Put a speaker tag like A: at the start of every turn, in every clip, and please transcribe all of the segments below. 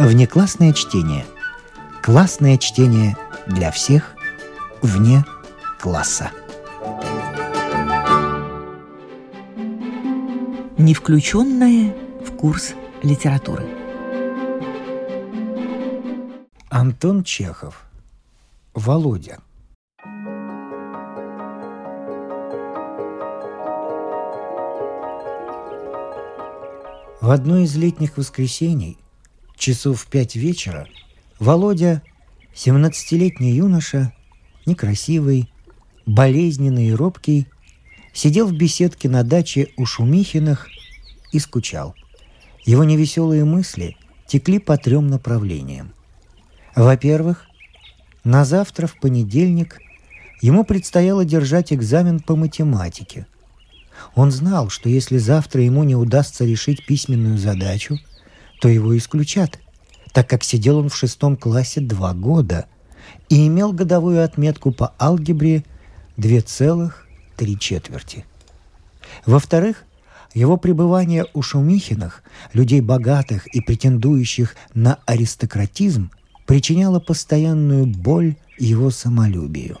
A: Внеклассное чтение. Классное чтение для всех вне класса.
B: Не включенное в курс литературы.
A: Антон Чехов. Володя. В одно из летних воскресений, часов в пять вечера, Володя, 17-летний юноша, некрасивый, болезненный и робкий, сидел в беседке на даче у Шумихиных и скучал. Его невеселые мысли текли по трем направлениям. Во-первых, на завтра, в понедельник, ему предстояло держать экзамен по математике – он знал, что если завтра ему не удастся решить письменную задачу, то его исключат, так как сидел он в шестом классе два года и имел годовую отметку по алгебре 2,3 четверти. Во-вторых, его пребывание у Шумихиных, людей богатых и претендующих на аристократизм, причиняло постоянную боль его самолюбию.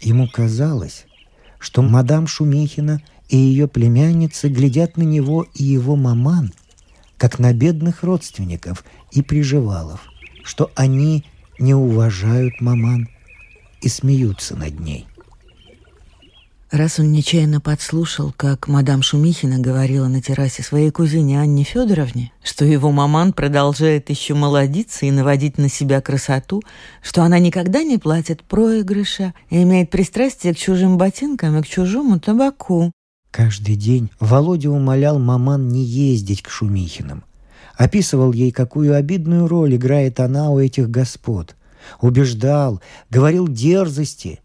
A: Ему казалось, что мадам Шумихина – и ее племянницы глядят на него и его маман, как на бедных родственников и приживалов, что они не уважают маман и смеются над ней.
B: Раз он нечаянно подслушал, как мадам Шумихина говорила на террасе своей кузине Анне Федоровне, что его маман продолжает еще молодиться и наводить на себя красоту, что она никогда не платит проигрыша и имеет пристрастие к чужим ботинкам и к чужому табаку,
A: Каждый день Володя умолял маман не ездить к Шумихиным. Описывал ей, какую обидную роль играет она у этих господ. Убеждал, говорил дерзости.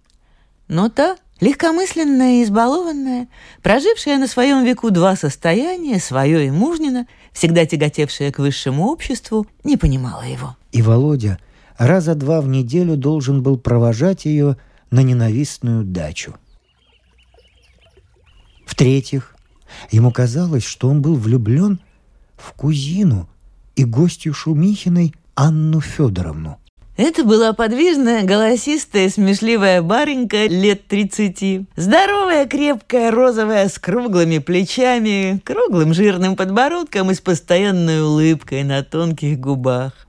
B: Но та, легкомысленная и избалованная, прожившая на своем веку два состояния, свое и мужнина, всегда тяготевшая к высшему обществу, не понимала его.
A: И Володя раза два в неделю должен был провожать ее на ненавистную дачу. В-третьих, ему казалось, что он был влюблен в кузину и гостью Шумихиной Анну Федоровну.
B: Это была подвижная, голосистая, смешливая баренька лет тридцати. Здоровая, крепкая, розовая, с круглыми плечами, круглым жирным подбородком и с постоянной улыбкой на тонких губах.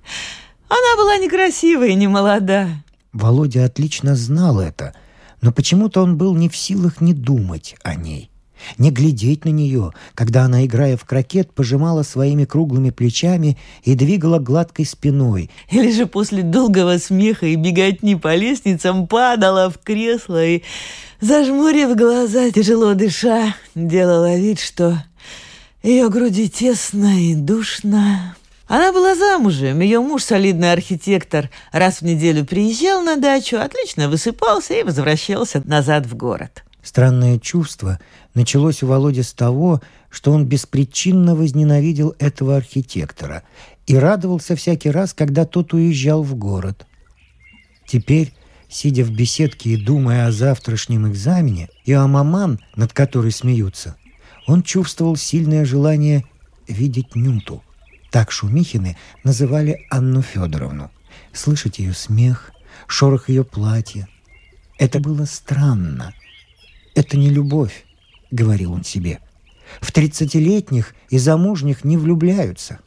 B: Она была некрасивая и не молода.
A: Володя отлично знал это, но почему-то он был не в силах не думать о ней не глядеть на нее, когда она, играя в крокет, пожимала своими круглыми плечами и двигала гладкой спиной.
B: Или же после долгого смеха и беготни по лестницам падала в кресло и, зажмурив глаза, тяжело дыша, делала вид, что ее груди тесно и душно. Она была замужем, ее муж, солидный архитектор, раз в неделю приезжал на дачу, отлично высыпался и возвращался назад в город.
A: Странное чувство началось у Володи с того, что он беспричинно возненавидел этого архитектора и радовался всякий раз, когда тот уезжал в город. Теперь, сидя в беседке и думая о завтрашнем экзамене и о маман, над которой смеются, он чувствовал сильное желание видеть Нюту. Так Шумихины называли Анну Федоровну. Слышать ее смех, шорох ее платья. Это было странно – «Это не любовь», — говорил он себе. «В тридцатилетних и замужних не влюбляются.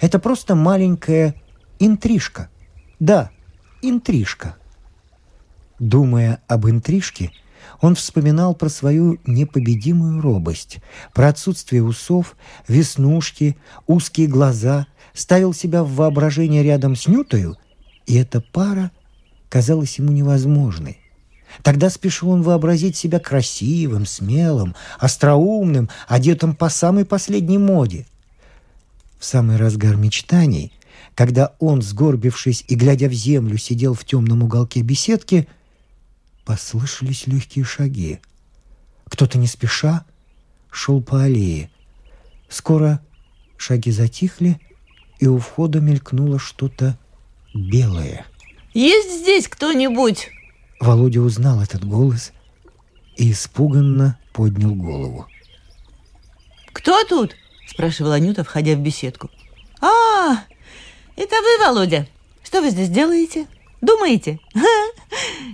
A: Это просто маленькая интрижка. Да, интрижка». Думая об интрижке, он вспоминал про свою непобедимую робость, про отсутствие усов, веснушки, узкие глаза, ставил себя в воображение рядом с Нютою, и эта пара казалась ему невозможной. Тогда спешил он вообразить себя красивым, смелым, остроумным, одетым по самой последней моде. В самый разгар мечтаний, когда он, сгорбившись и глядя в землю, сидел в темном уголке беседки, послышались легкие шаги. Кто-то не спеша шел по аллее. Скоро шаги затихли, и у входа мелькнуло что-то белое.
B: «Есть здесь кто-нибудь?»
A: Володя узнал этот голос и испуганно поднял голову.
B: «Кто тут?» – спрашивала Анюта, входя в беседку. «А, Это вы, Володя? Что вы здесь делаете? Думаете?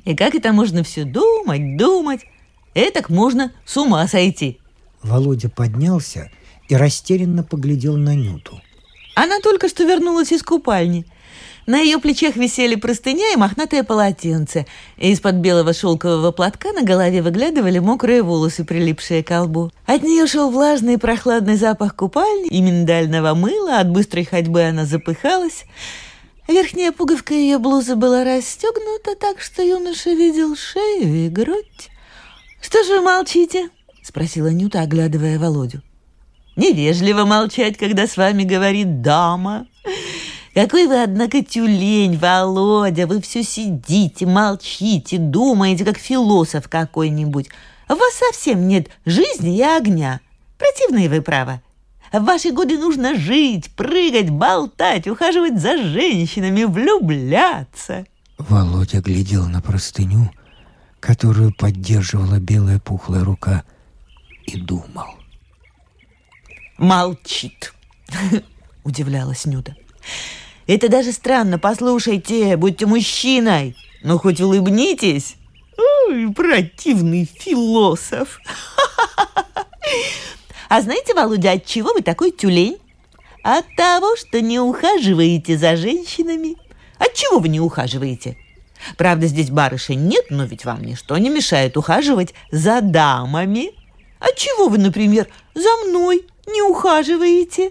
B: И как это можно все думать, думать? Этак можно с ума сойти.
A: Володя поднялся и растерянно поглядел на Нюту.
B: Она только что вернулась из купальни. На ее плечах висели простыня и мохнатое полотенце. Из-под белого шелкового платка на голове выглядывали мокрые волосы, прилипшие к колбу. От нее шел влажный и прохладный запах купальни и миндального мыла. От быстрой ходьбы она запыхалась. Верхняя пуговка ее блузы была расстегнута так, что юноша видел шею и грудь. «Что же вы молчите?» — спросила Нюта, оглядывая Володю. «Невежливо молчать, когда с вами говорит дама. Какой вы, однако, тюлень, Володя, вы все сидите, молчите, думаете, как философ какой-нибудь. У вас совсем нет жизни и огня. Противные вы, право. В ваши годы нужно жить, прыгать, болтать, ухаживать за женщинами, влюбляться.
A: Володя глядел на простыню, которую поддерживала белая пухлая рука, и думал.
B: «Молчит!» — удивлялась Нюта. Это даже странно. Послушайте, будьте мужчиной. Ну, хоть улыбнитесь. Ой, противный философ. А знаете, Володя, от чего вы такой тюлень? От того, что не ухаживаете за женщинами. От чего вы не ухаживаете? Правда, здесь барышень нет, но ведь вам ничто не мешает ухаживать за дамами. От чего вы, например, за мной не ухаживаете?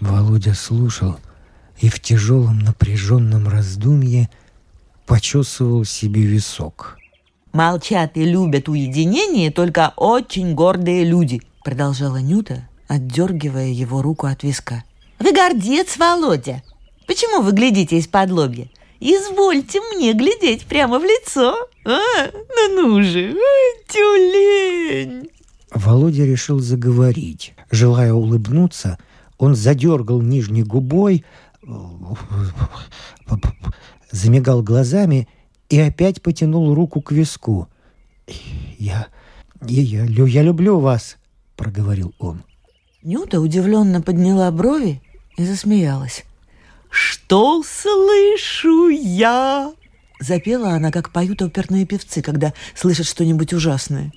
A: Володя слушал – и в тяжелом напряженном раздумье почесывал себе висок.
B: «Молчат и любят уединение только очень гордые люди», продолжала Нюта, отдергивая его руку от виска. «Вы гордец, Володя! Почему вы глядите из-под лобья? Извольте мне глядеть прямо в лицо! А, ну ну же, а, тюлень!»
A: Володя решил заговорить. Желая улыбнуться, он задергал нижней губой, замигал глазами и опять потянул руку к виску. «Я... я, я, я люблю вас», — проговорил он.
B: Нюта удивленно подняла брови и засмеялась. «Что слышу я?» Запела она, как поют оперные певцы, когда слышат что-нибудь ужасное.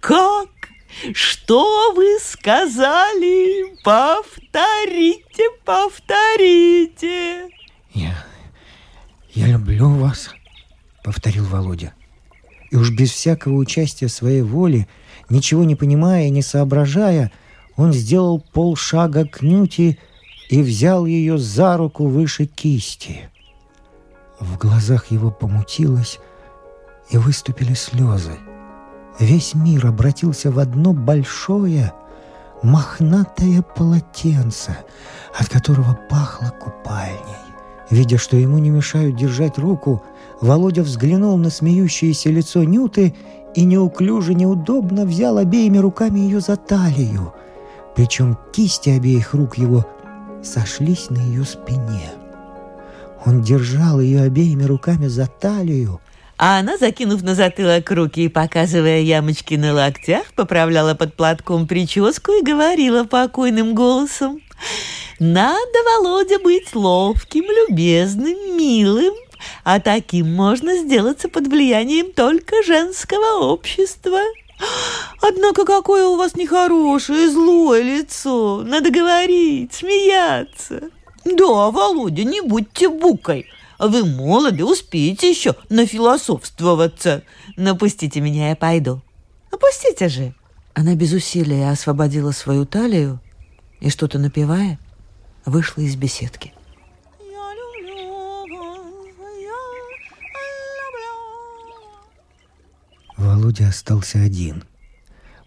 B: «Как что вы сказали? Повторите, повторите.
A: Я, я люблю вас, повторил Володя. И уж без всякого участия своей воли, ничего не понимая и не соображая, он сделал полшага к Нюте и взял ее за руку выше кисти. В глазах его помутилось, и выступили слезы. Весь мир обратился в одно большое, мохнатое полотенце, от которого пахло купальней. Видя, что ему не мешают держать руку, Володя взглянул на смеющееся лицо Нюты и неуклюже, неудобно взял обеими руками ее за талию. Причем кисти обеих рук его сошлись на ее спине. Он держал ее обеими руками за талию —
B: а она, закинув на затылок руки и показывая ямочки на локтях, поправляла под платком прическу и говорила покойным голосом. «Надо, Володя, быть ловким, любезным, милым, а таким можно сделаться под влиянием только женского общества». Однако какое у вас нехорошее, злое лицо. Надо говорить, смеяться. Да, Володя, не будьте букой. Вы молоды, успеете еще нафилософствоваться. Напустите меня, я пойду. Напустите же. Она без усилия освободила свою талию и, что-то напевая, вышла из беседки.
A: Володя остался один.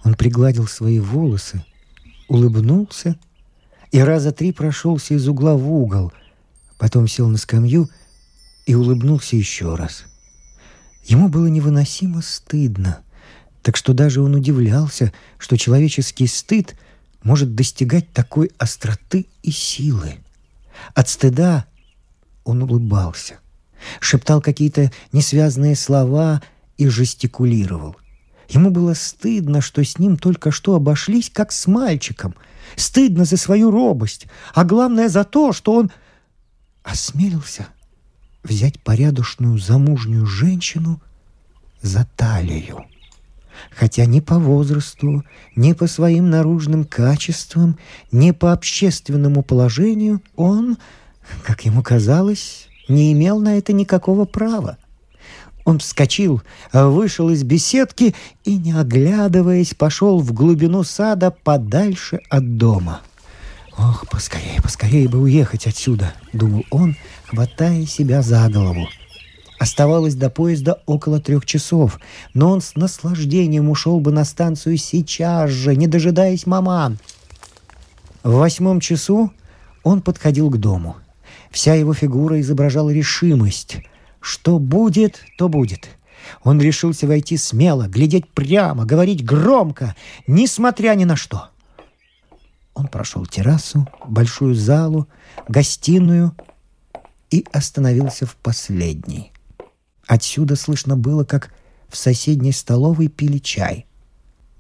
A: Он пригладил свои волосы, улыбнулся и раза три прошелся из угла в угол, потом сел на скамью и улыбнулся еще раз. Ему было невыносимо стыдно, так что даже он удивлялся, что человеческий стыд может достигать такой остроты и силы. От стыда он улыбался, шептал какие-то несвязные слова и жестикулировал. Ему было стыдно, что с ним только что обошлись, как с мальчиком. Стыдно за свою робость, а главное за то, что он осмелился взять порядочную замужнюю женщину за талию. Хотя ни по возрасту, ни по своим наружным качествам, ни по общественному положению он, как ему казалось, не имел на это никакого права. Он вскочил, вышел из беседки и, не оглядываясь, пошел в глубину сада подальше от дома. «Ох, поскорее, поскорее бы уехать отсюда», — думал он, хватая себя за голову. Оставалось до поезда около трех часов, но он с наслаждением ушел бы на станцию сейчас же, не дожидаясь маман. В восьмом часу он подходил к дому. Вся его фигура изображала решимость. Что будет, то будет. Он решился войти смело, глядеть прямо, говорить громко, несмотря ни на что. Он прошел террасу, большую залу, гостиную и остановился в последней. Отсюда слышно было, как в соседней столовой пили чай.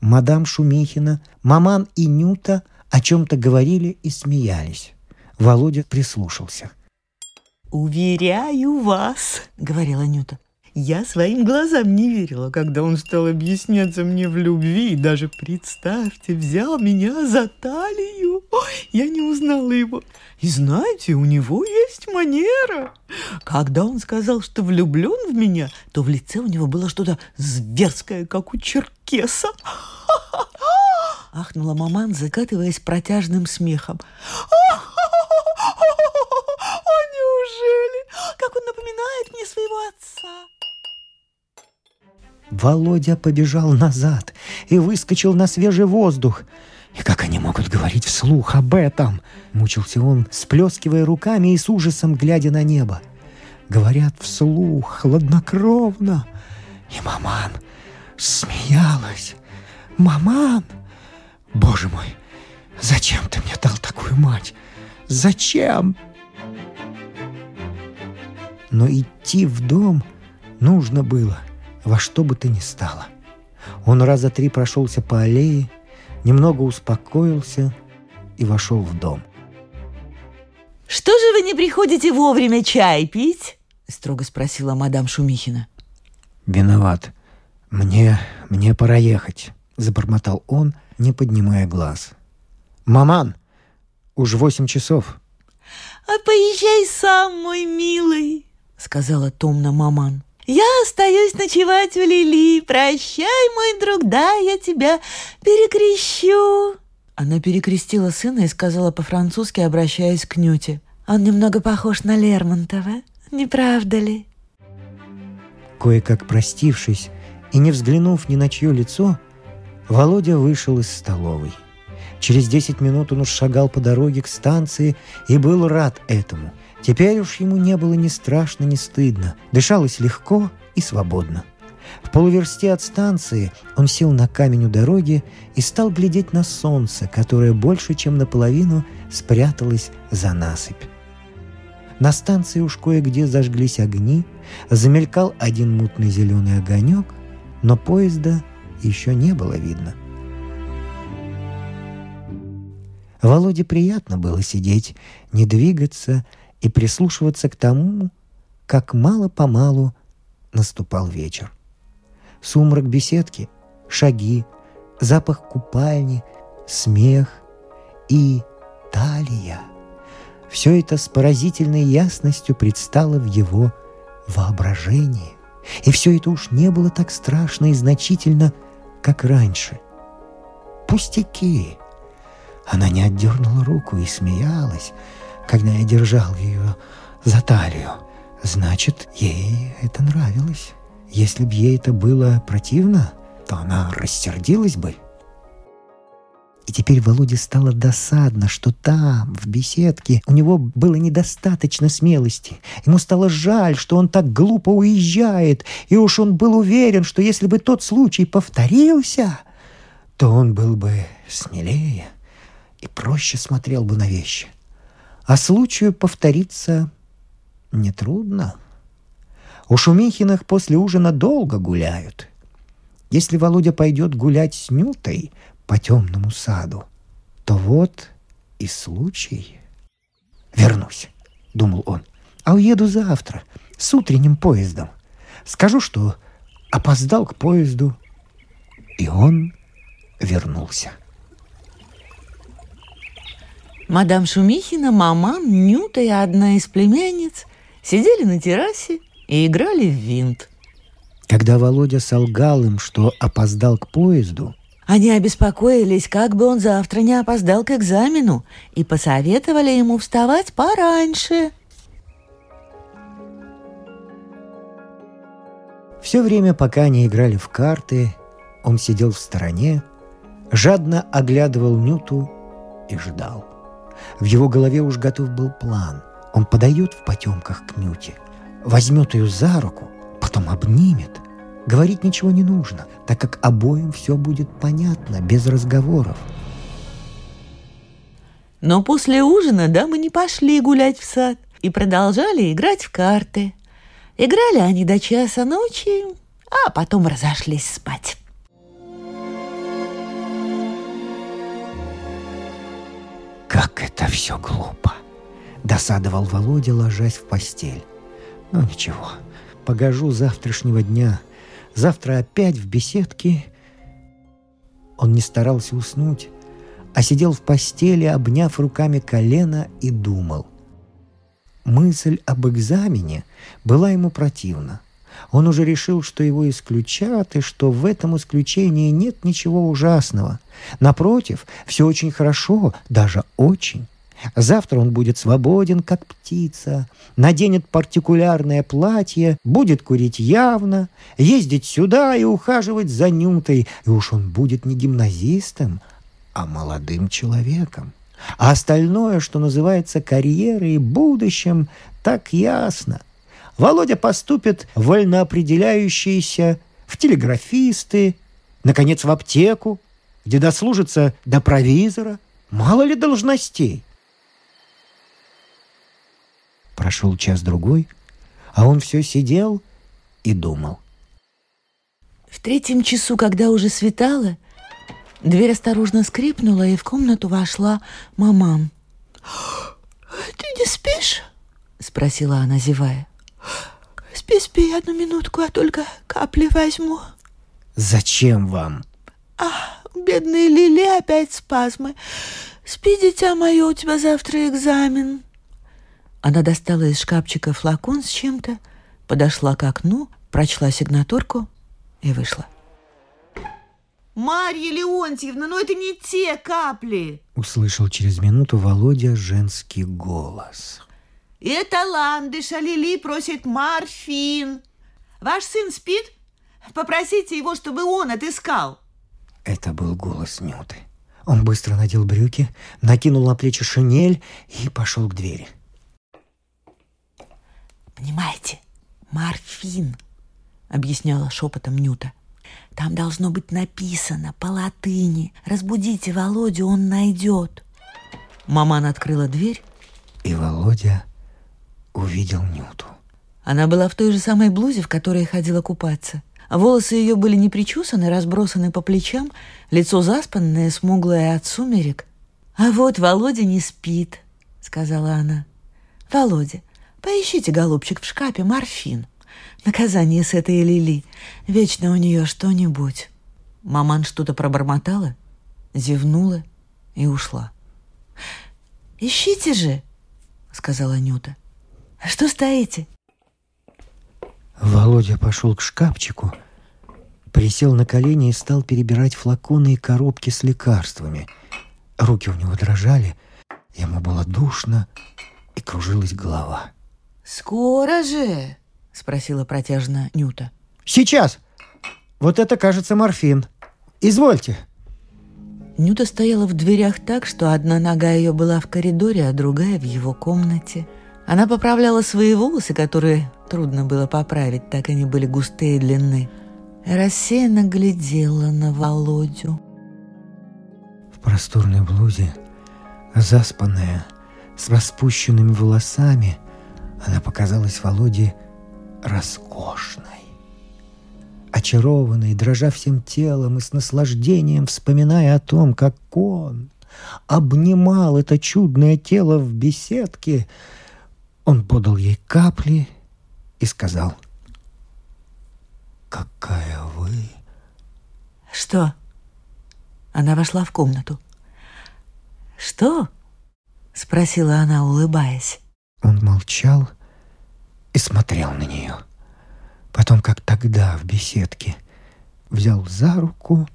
A: Мадам Шумихина, маман и Нюта о чем-то говорили и смеялись. Володя прислушался.
B: «Уверяю вас», — говорила Нюта, я своим глазам не верила, когда он стал объясняться мне в любви. И даже, представьте, взял меня за талию. Ой, я не узнала его. И знаете, у него есть манера. Когда он сказал, что влюблен в меня, то в лице у него было что-то зверское, как у черкеса. Ахнула маман, закатываясь протяжным смехом. Неужели? Как он напоминает мне своего отца.
A: Володя побежал назад и выскочил на свежий воздух. И как они могут говорить вслух об этом? Мучился он, сплескивая руками и с ужасом глядя на небо. Говорят вслух, хладнокровно. И маман смеялась. Маман! Боже мой, зачем ты мне дал такую мать? Зачем? Но идти в дом нужно было — во что бы то ни стало. Он раза три прошелся по аллее, немного успокоился и вошел в дом.
B: «Что же вы не приходите вовремя чай пить?» — строго спросила мадам Шумихина.
A: «Виноват. Мне, мне пора ехать», — забормотал он, не поднимая глаз. «Маман, уж восемь часов».
B: «А поезжай сам, мой милый», — сказала томно маман. Я остаюсь ночевать у Лили. Прощай, мой друг, да, я тебя перекрещу. Она перекрестила сына и сказала по-французски, обращаясь к Нюте. Он немного похож на Лермонтова, не правда ли?
A: Кое-как простившись и не взглянув ни на чье лицо, Володя вышел из столовой. Через десять минут он уж шагал по дороге к станции и был рад этому – Теперь уж ему не было ни страшно, ни стыдно. Дышалось легко и свободно. В полуверсте от станции он сел на камень у дороги и стал глядеть на солнце, которое больше, чем наполовину спряталось за насыпь. На станции уж кое-где зажглись огни, замелькал один мутный зеленый огонек, но поезда еще не было видно. Володе приятно было сидеть, не двигаться и прислушиваться к тому, как мало-помалу наступал вечер. Сумрак беседки, шаги, запах купальни, смех и талия. Все это с поразительной ясностью предстало в его воображении. И все это уж не было так страшно и значительно, как раньше. Пустяки. Она не отдернула руку и смеялась, когда я держал ее за талию. Значит, ей это нравилось. Если бы ей это было противно, то она рассердилась бы. И теперь Володе стало досадно, что там, в беседке, у него было недостаточно смелости. Ему стало жаль, что он так глупо уезжает, и уж он был уверен, что если бы тот случай повторился, то он был бы смелее и проще смотрел бы на вещи. А случаю повториться нетрудно. У Шумихиных после ужина долго гуляют. Если Володя пойдет гулять с Нютой по темному саду, то вот и случай. «Вернусь», — думал он, а уеду завтра, с утренним поездом. Скажу, что опоздал к поезду, и он вернулся.
B: Мадам Шумихина, мама, Нюта и одна из племянниц сидели на террасе и играли в винт.
A: Когда Володя солгал им, что опоздал к поезду,
B: они обеспокоились, как бы он завтра не опоздал к экзамену, и посоветовали ему вставать пораньше.
A: Все время, пока они играли в карты, он сидел в стороне, жадно оглядывал Нюту и ждал. В его голове уж готов был план. Он подает в потемках к Нюте, возьмет ее за руку, потом обнимет. Говорить ничего не нужно, так как обоим все будет понятно, без разговоров.
B: Но после ужина дамы не пошли гулять в сад и продолжали играть в карты. Играли они до часа ночи, а потом разошлись спать.
A: Как это все глупо! Досадовал Володя, ложась в постель. Ну ничего, погожу завтрашнего дня. Завтра опять в беседке. Он не старался уснуть, а сидел в постели, обняв руками колено и думал. Мысль об экзамене была ему противна. Он уже решил, что его исключат, и что в этом исключении нет ничего ужасного. Напротив, все очень хорошо, даже очень. Завтра он будет свободен, как птица, наденет партикулярное платье, будет курить явно, ездить сюда и ухаживать за Нютой, и уж он будет не гимназистом, а молодым человеком. А остальное, что называется карьерой и будущим, так ясно – Володя поступит в вольноопределяющиеся, в телеграфисты, наконец, в аптеку, где дослужится до провизора. Мало ли должностей. Прошел час-другой, а он все сидел и думал.
B: В третьем часу, когда уже светало, дверь осторожно скрипнула, и в комнату вошла маман. «Ты не спишь?» — спросила она, зевая. Спи, спи одну минутку, а только капли возьму.
A: Зачем вам?
B: А, бедные Лили опять спазмы. Спи, дитя мое, у тебя завтра экзамен. Она достала из шкафчика флакон с чем-то, подошла к окну, прочла сигнатурку и вышла. «Марья Леонтьевна, ну это не те капли!»
A: Услышал через минуту Володя женский голос.
B: Это ландыша Лили просит морфин. Ваш сын спит? Попросите его, чтобы он отыскал.
A: Это был голос Нюты. Он быстро надел брюки, накинул на плечи шинель и пошел к двери.
B: «Понимаете, морфин», — объясняла шепотом Нюта. «Там должно быть написано по латыни. Разбудите Володю, он найдет». Маман открыла дверь.
A: И Володя увидел Нюту.
B: Она была в той же самой блузе, в которой ходила купаться. Волосы ее были не причесаны, разбросаны по плечам, лицо заспанное, смуглое от сумерек. «А вот Володя не спит», — сказала она. «Володя, поищите, голубчик, в шкафе морфин. Наказание с этой Лили. Вечно у нее что-нибудь». Маман что-то пробормотала, зевнула и ушла. «Ищите же», — сказала Нюта. Что стоите?»
A: Володя пошел к шкафчику, присел на колени и стал перебирать флаконы и коробки с лекарствами. Руки у него дрожали, ему было душно и кружилась голова.
B: «Скоро же?» — спросила протяжно Нюта.
A: «Сейчас! Вот это, кажется, морфин. Извольте!»
B: Нюта стояла в дверях так, что одна нога ее была в коридоре, а другая в его комнате — она поправляла свои волосы, которые трудно было поправить, так они были густые и длинны. Рассеянно глядела на Володю.
A: В просторной блузе, заспанная, с распущенными волосами, она показалась Володе роскошной. Очарованной, дрожа всем телом и с наслаждением вспоминая о том, как он обнимал это чудное тело в беседке – Он подал ей капли и сказал, «Какая вы!»
B: «Что?» Она вошла в комнату. «Что?» — спросила она, улыбаясь.
A: Он молчал и смотрел на нее. Потом, как тогда в беседке, взял за руку.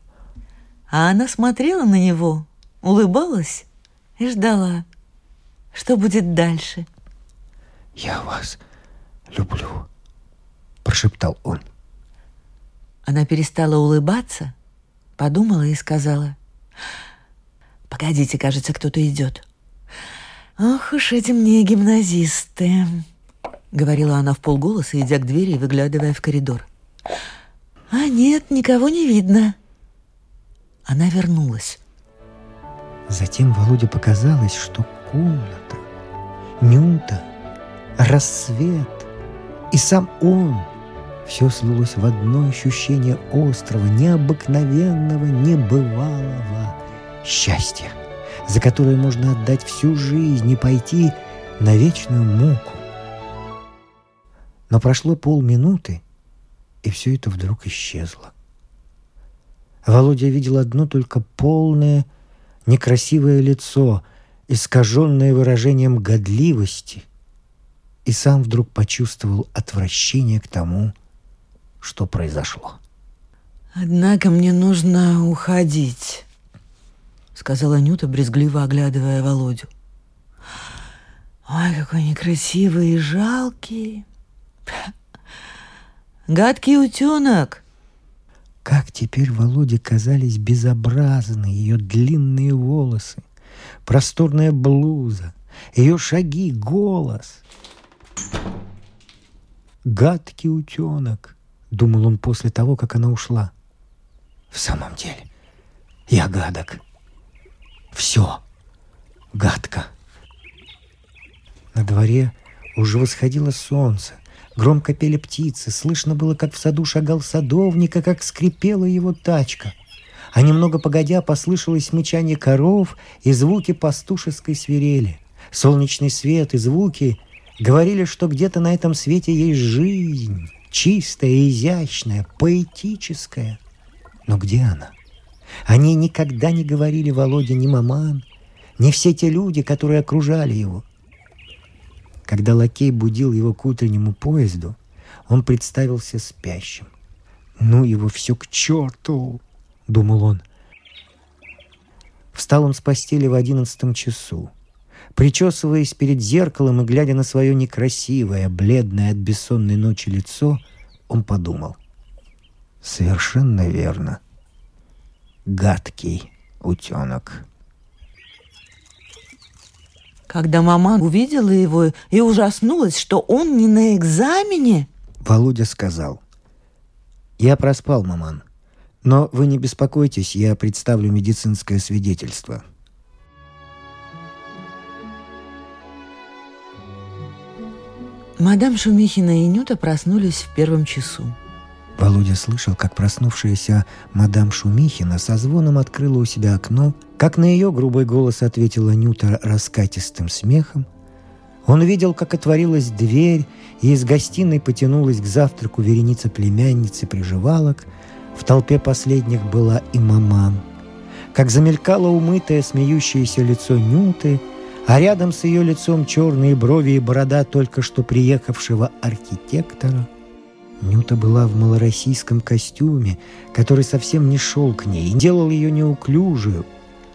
B: А она смотрела на него, улыбалась и ждала, что будет дальше.
A: «Я вас люблю», — прошептал он.
B: Она перестала улыбаться, подумала и сказала, «Погодите, кажется, кто-то идет». «Ох уж эти мне гимназисты!» — говорила она в полголоса, идя к двери и выглядывая в коридор. «А нет, никого не видно». Она вернулась.
A: Затем Володе показалось, что комната, Нюта, рассвет и сам он — все слилось в одно ощущение острого, необыкновенного, небывалого счастья, за которое можно отдать всю жизнь и пойти на вечную муку. Но прошло полминуты, и все это вдруг исчезло. Володя видел одно только полное, некрасивое лицо, искаженное выражением годливости, и сам вдруг почувствовал отвращение к тому, что произошло.
B: «Однако мне нужно уходить», — сказала Нюта, брезгливо оглядывая Володю. «Ой, какой некрасивый и жалкий!» «Гадкий утенок!»
A: Как теперь Володе казались безобразны ее длинные волосы, просторная блуза, ее шаги, голос. «Гадкий утенок», — думал он после того, как она ушла. «В самом деле, я гадок. Все гадко». На дворе уже восходило солнце, Громко пели птицы, слышно было, как в саду шагал садовник, и как скрипела его тачка. А немного погодя послышалось мычание коров и звуки пастушеской свирели. Солнечный свет и звуки говорили, что где-то на этом свете есть жизнь, чистая, изящная, поэтическая. Но где она? Они никогда не говорили Володе ни маман, ни все те люди, которые окружали его – когда лакей будил его к утреннему поезду, он представился спящим. «Ну его все к черту!» — думал он. Встал он с постели в одиннадцатом часу. Причесываясь перед зеркалом и глядя на свое некрасивое, бледное от бессонной ночи лицо, он подумал. «Совершенно верно. Гадкий утенок».
B: Когда мама увидела его и ужаснулась, что он не на экзамене,
A: Володя сказал. «Я проспал, маман. Но вы не беспокойтесь, я представлю медицинское свидетельство».
B: Мадам Шумихина и Нюта проснулись в первом часу.
A: Володя слышал, как проснувшаяся мадам Шумихина со звоном открыла у себя окно, как на ее грубый голос ответила Нюта раскатистым смехом. Он видел, как отворилась дверь, и из гостиной потянулась к завтраку вереница племянницы приживалок. В толпе последних была и маман. Как замелькало умытое, смеющееся лицо Нюты, а рядом с ее лицом черные брови и борода только что приехавшего архитектора – Нюта была в малороссийском костюме, который совсем не шел к ней и делал ее неуклюжую.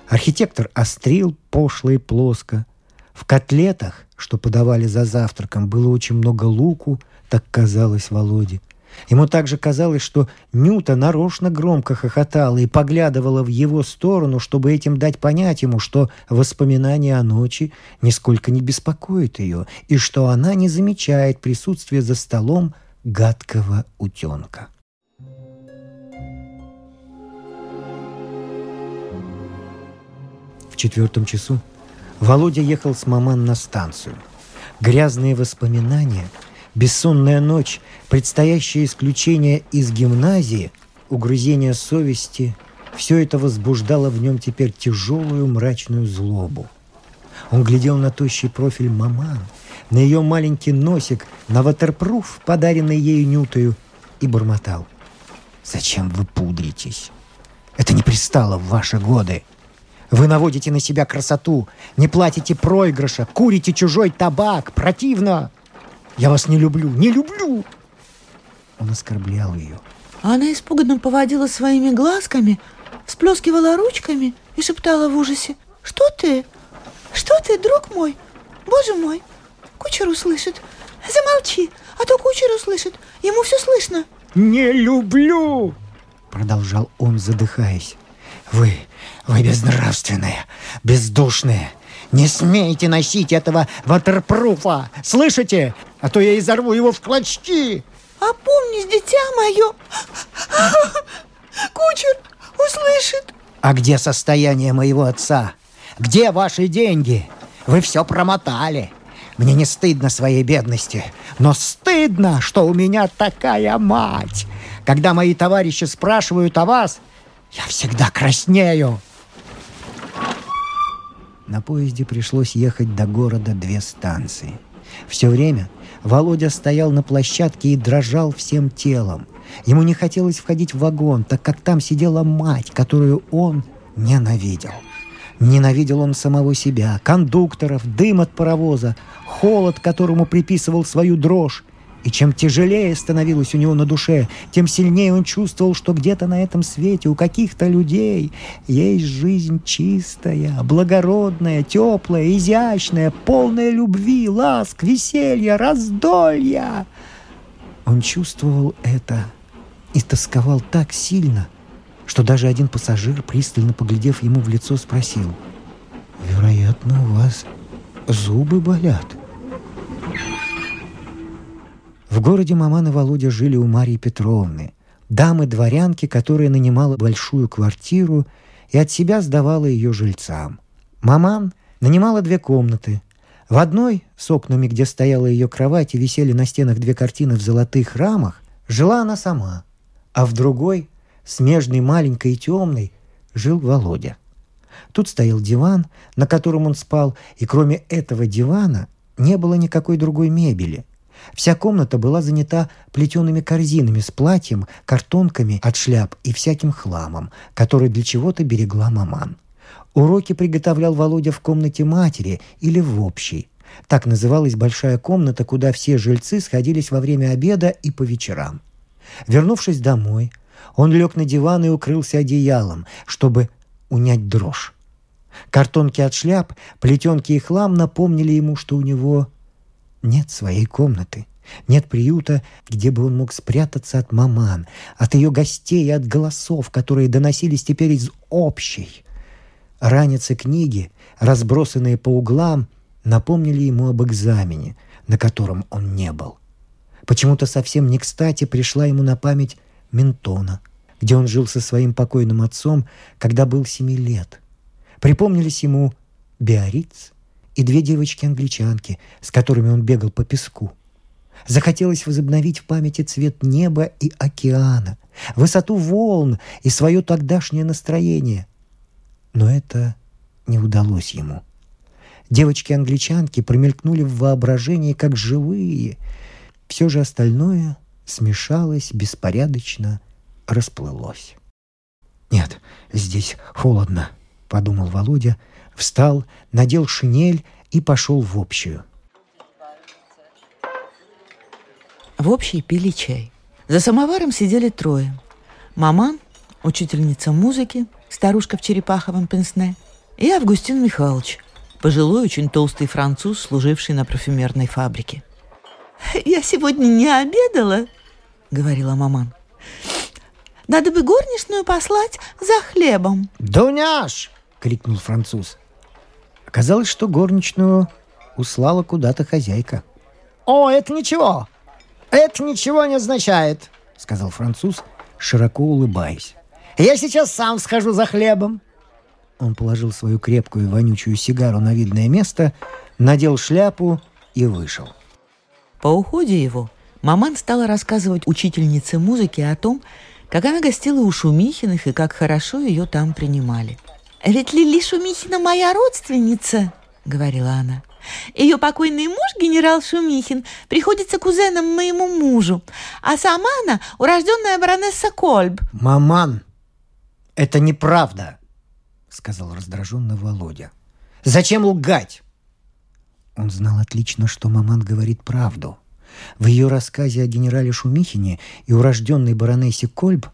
A: Архитектор острил пошло и плоско. В котлетах, что подавали за завтраком, было очень много луку, так казалось Володе. Ему также казалось, что Нюта нарочно громко хохотала и поглядывала в его сторону, чтобы этим дать понять ему, что воспоминания о ночи нисколько не беспокоят ее, и что она не замечает присутствия за столом гадкого утенка. В четвертом часу Володя ехал с маман на станцию. Грязные воспоминания, бессонная ночь, предстоящее исключение из гимназии, угрызение совести – все это возбуждало в нем теперь тяжелую мрачную злобу. Он глядел на тощий профиль маман – на ее маленький носик, на ватерпруф, подаренный ею Нютою, и бормотал. «Зачем вы пудритесь? Это не пристало в ваши годы. Вы наводите на себя красоту, не платите проигрыша, курите чужой табак. Противно! Я вас не люблю, не люблю!» Он оскорблял ее.
B: Она испуганно поводила своими глазками, всплескивала ручками и шептала в ужасе. «Что ты? Что ты, друг мой? Боже мой! Кучер услышит. Замолчи, а то кучер услышит. Ему все слышно».
A: «Не люблю!» Продолжал он, задыхаясь. «Вы, вы безнравственные, бездушные. Не смейте носить этого ватерпруфа, слышите? А то я изорву его в клочки!»
B: «Опомнись, дитя мое! Кучер услышит!»
A: «А где состояние моего отца? Где ваши деньги? Вы все промотали!» Мне не стыдно своей бедности, но стыдно, что у меня такая мать. Когда мои товарищи спрашивают о вас, я всегда краснею. На поезде пришлось ехать до города две станции. Все время Володя стоял на площадке и дрожал всем телом. Ему не хотелось входить в вагон, так как там сидела мать, которую он ненавидел. Ненавидел он самого себя, кондукторов, дым от паровоза, холод, которому приписывал свою дрожь. И чем тяжелее становилось у него на душе, тем сильнее он чувствовал, что где-то на этом свете у каких-то людей есть жизнь чистая, благородная, теплая, изящная, полная любви, ласк, веселья, раздолья. Он чувствовал это и тосковал так сильно, что даже один пассажир, пристально поглядев ему в лицо, спросил, «Вероятно, у вас зубы болят?» В городе Маман и Володя жили у Марии Петровны, дамы-дворянки, которая нанимала большую квартиру и от себя сдавала ее жильцам. Маман нанимала две комнаты. В одной, с окнами, где стояла ее кровать и висели на стенах две картины в золотых рамах, жила она сама, а в другой, смежной, маленькой и темной, жил Володя. Тут стоял диван, на котором он спал, и кроме этого дивана не было никакой другой мебели. Вся комната была занята плетеными корзинами с платьем, картонками от шляп и всяким хламом, который для чего-то берегла маман. Уроки приготовлял Володя в комнате матери или в общей. Так называлась большая комната, куда все жильцы сходились во время обеда и по вечерам. Вернувшись домой, он лег на диван и укрылся одеялом, чтобы унять дрожь. Картонки от шляп, плетенки и хлам напомнили ему, что у него нет своей комнаты, нет приюта, где бы он мог спрятаться от маман, от ее гостей и от голосов, которые доносились теперь из общей. Раницы книги, разбросанные по углам, напомнили ему об экзамене, на котором он не был. Почему-то совсем не кстати пришла ему на память Ментона, где он жил со своим покойным отцом, когда был семи лет. Припомнились ему Биориц и две девочки-англичанки, с которыми он бегал по песку. Захотелось возобновить в памяти цвет неба и океана, высоту волн и свое тогдашнее настроение. Но это не удалось ему. Девочки-англичанки промелькнули в воображении как живые. Все же остальное смешалось беспорядочно, расплылось. «Нет, здесь холодно», — подумал Володя, встал, надел шинель и пошел в общую.
B: В общей пили чай. За самоваром сидели трое. Маман, учительница музыки, старушка в черепаховом пенсне, и Августин Михайлович, пожилой, очень толстый француз, служивший на парфюмерной фабрике. «Я сегодня не обедала», — говорила маман. «Надо бы горничную послать за хлебом».
A: «Дуняш!» — крикнул француз. Оказалось, что горничную услала куда-то хозяйка. «О, это ничего! Это ничего не означает!» — сказал француз, широко улыбаясь. «Я сейчас сам схожу за хлебом!» Он положил свою крепкую вонючую сигару на видное место, надел шляпу и вышел.
B: По уходе его маман стала рассказывать учительнице музыки о том, как она гостила у Шумихиных и как хорошо ее там принимали. «Ведь Лили Шумихина моя родственница», — говорила она. Ее покойный муж, генерал Шумихин, приходится кузеном моему мужу, а сама она урожденная баронесса Кольб.
A: «Маман, это неправда!» — сказал раздраженно Володя. «Зачем лгать?» Он знал отлично, что Маман говорит правду. В ее рассказе о генерале Шумихине и урожденной баронессе Кольб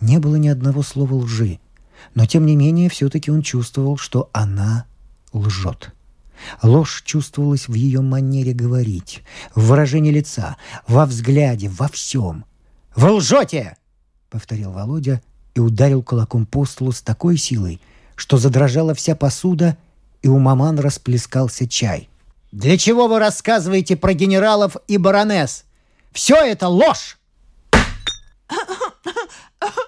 A: не было ни одного слова лжи. Но, тем не менее, все-таки он чувствовал, что она лжет. Ложь чувствовалась в ее манере говорить, в выражении лица, во взгляде, во всем. «Вы лжете!» — повторил Володя и ударил кулаком по столу с такой силой, что задрожала вся посуда, и у маман расплескался чай. «Для чего вы рассказываете про генералов и баронесс? Все это ложь!»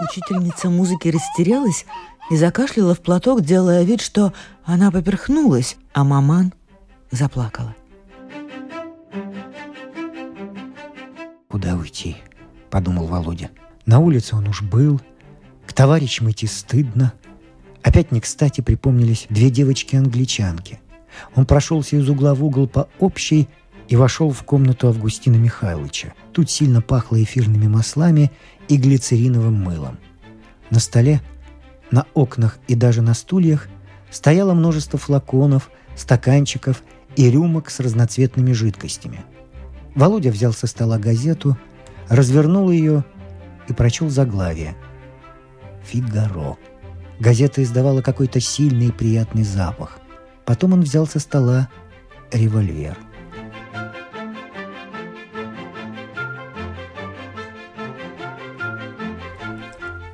B: Учительница музыки растерялась и закашляла в платок, делая вид, что она поперхнулась, а маман заплакала.
A: «Куда уйти?» — подумал Володя. На улице он уж был, к товарищам идти стыдно. Опять не кстати припомнились две девочки-англичанки. Он прошелся из угла в угол по общей и вошел в комнату Августина Михайловича. Тут сильно пахло эфирными маслами и глицериновым мылом. На столе, на окнах и даже на стульях стояло множество флаконов, стаканчиков и рюмок с разноцветными жидкостями. Володя взял со стола газету, развернул ее и прочел заглавие. «Фигаро». Газета издавала какой-то сильный и приятный запах. Потом он взял со стола револьвер –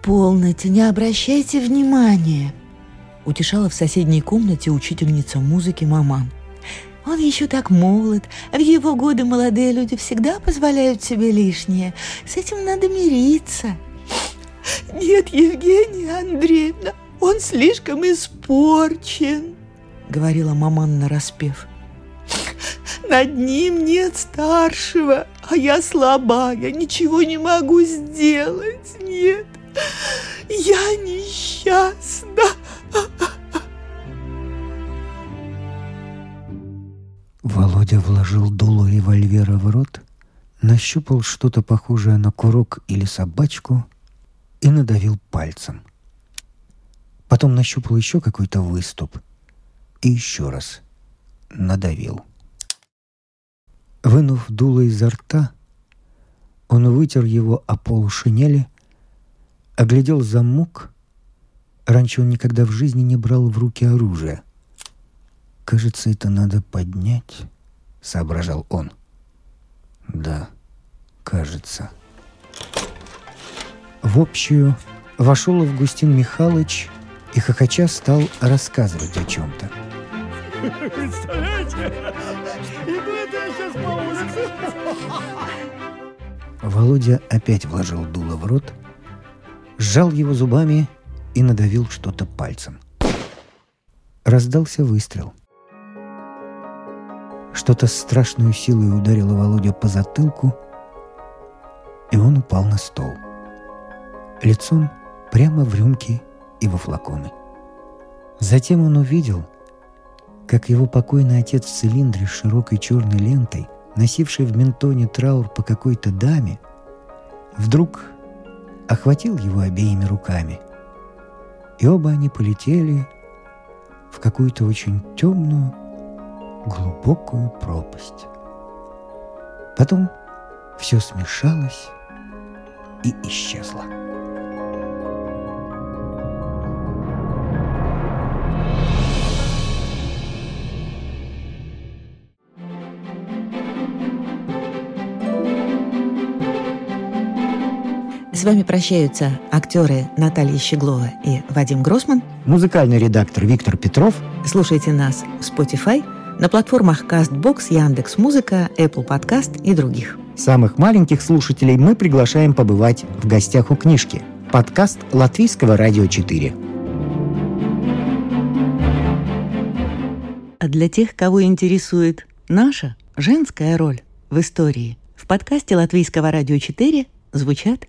B: «Полноте, не обращайте внимания!» Утешала в соседней комнате учительница музыки Маман. «Он еще так молод. В его годы молодые люди всегда позволяют себе лишнее. С этим надо мириться». «Нет, Евгения Андреевна, он слишком испорчен», — говорила Маман нараспев. «Над ним нет старшего, а я слабая, ничего не могу сделать, нет». Я несчастна.
A: Володя вложил дуло револьвера в рот, нащупал что-то похожее на курок или собачку и надавил пальцем. Потом нащупал еще какой-то выступ и еще раз надавил. Вынув дуло изо рта, он вытер его о пол шинели оглядел замок. Раньше он никогда в жизни не брал в руки оружие. «Кажется, это надо поднять», — соображал он. «Да, кажется». В общую вошел Августин Михайлович и хохоча стал рассказывать о чем-то. Представляете? Володя опять вложил дуло в рот — сжал его зубами и надавил что-то пальцем. Раздался выстрел. Что-то страшную силой ударило Володя по затылку, и он упал на стол. Лицом прямо в рюмки и во флаконы. Затем он увидел, как его покойный отец в цилиндре с широкой черной лентой, носивший в ментоне траур по какой-то даме, вдруг охватил его обеими руками. И оба они полетели в какую-то очень темную, глубокую пропасть. Потом все смешалось и исчезло.
B: Вами прощаются актеры Наталья Щеглова и Вадим Гросман.
A: Музыкальный редактор Виктор Петров.
B: Слушайте нас в Spotify, на платформах CastBox, Яндекс Музыка, Apple Podcast и других.
A: Самых маленьких слушателей мы приглашаем побывать в гостях у книжки. Подкаст Латвийского радио 4.
B: А для тех, кого интересует наша женская роль в истории, в подкасте Латвийского радио 4 звучат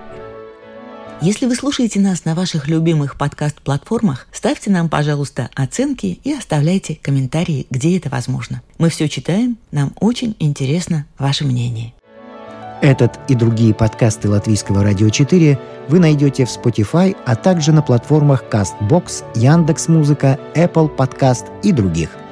B: Если вы слушаете нас на ваших любимых подкаст-платформах, ставьте нам, пожалуйста, оценки и оставляйте комментарии, где это возможно. Мы все читаем, нам очень интересно ваше мнение.
A: Этот и другие подкасты Латвийского радио 4 вы найдете в Spotify, а также на платформах CastBox, Яндекс.Музыка, Apple Podcast и других –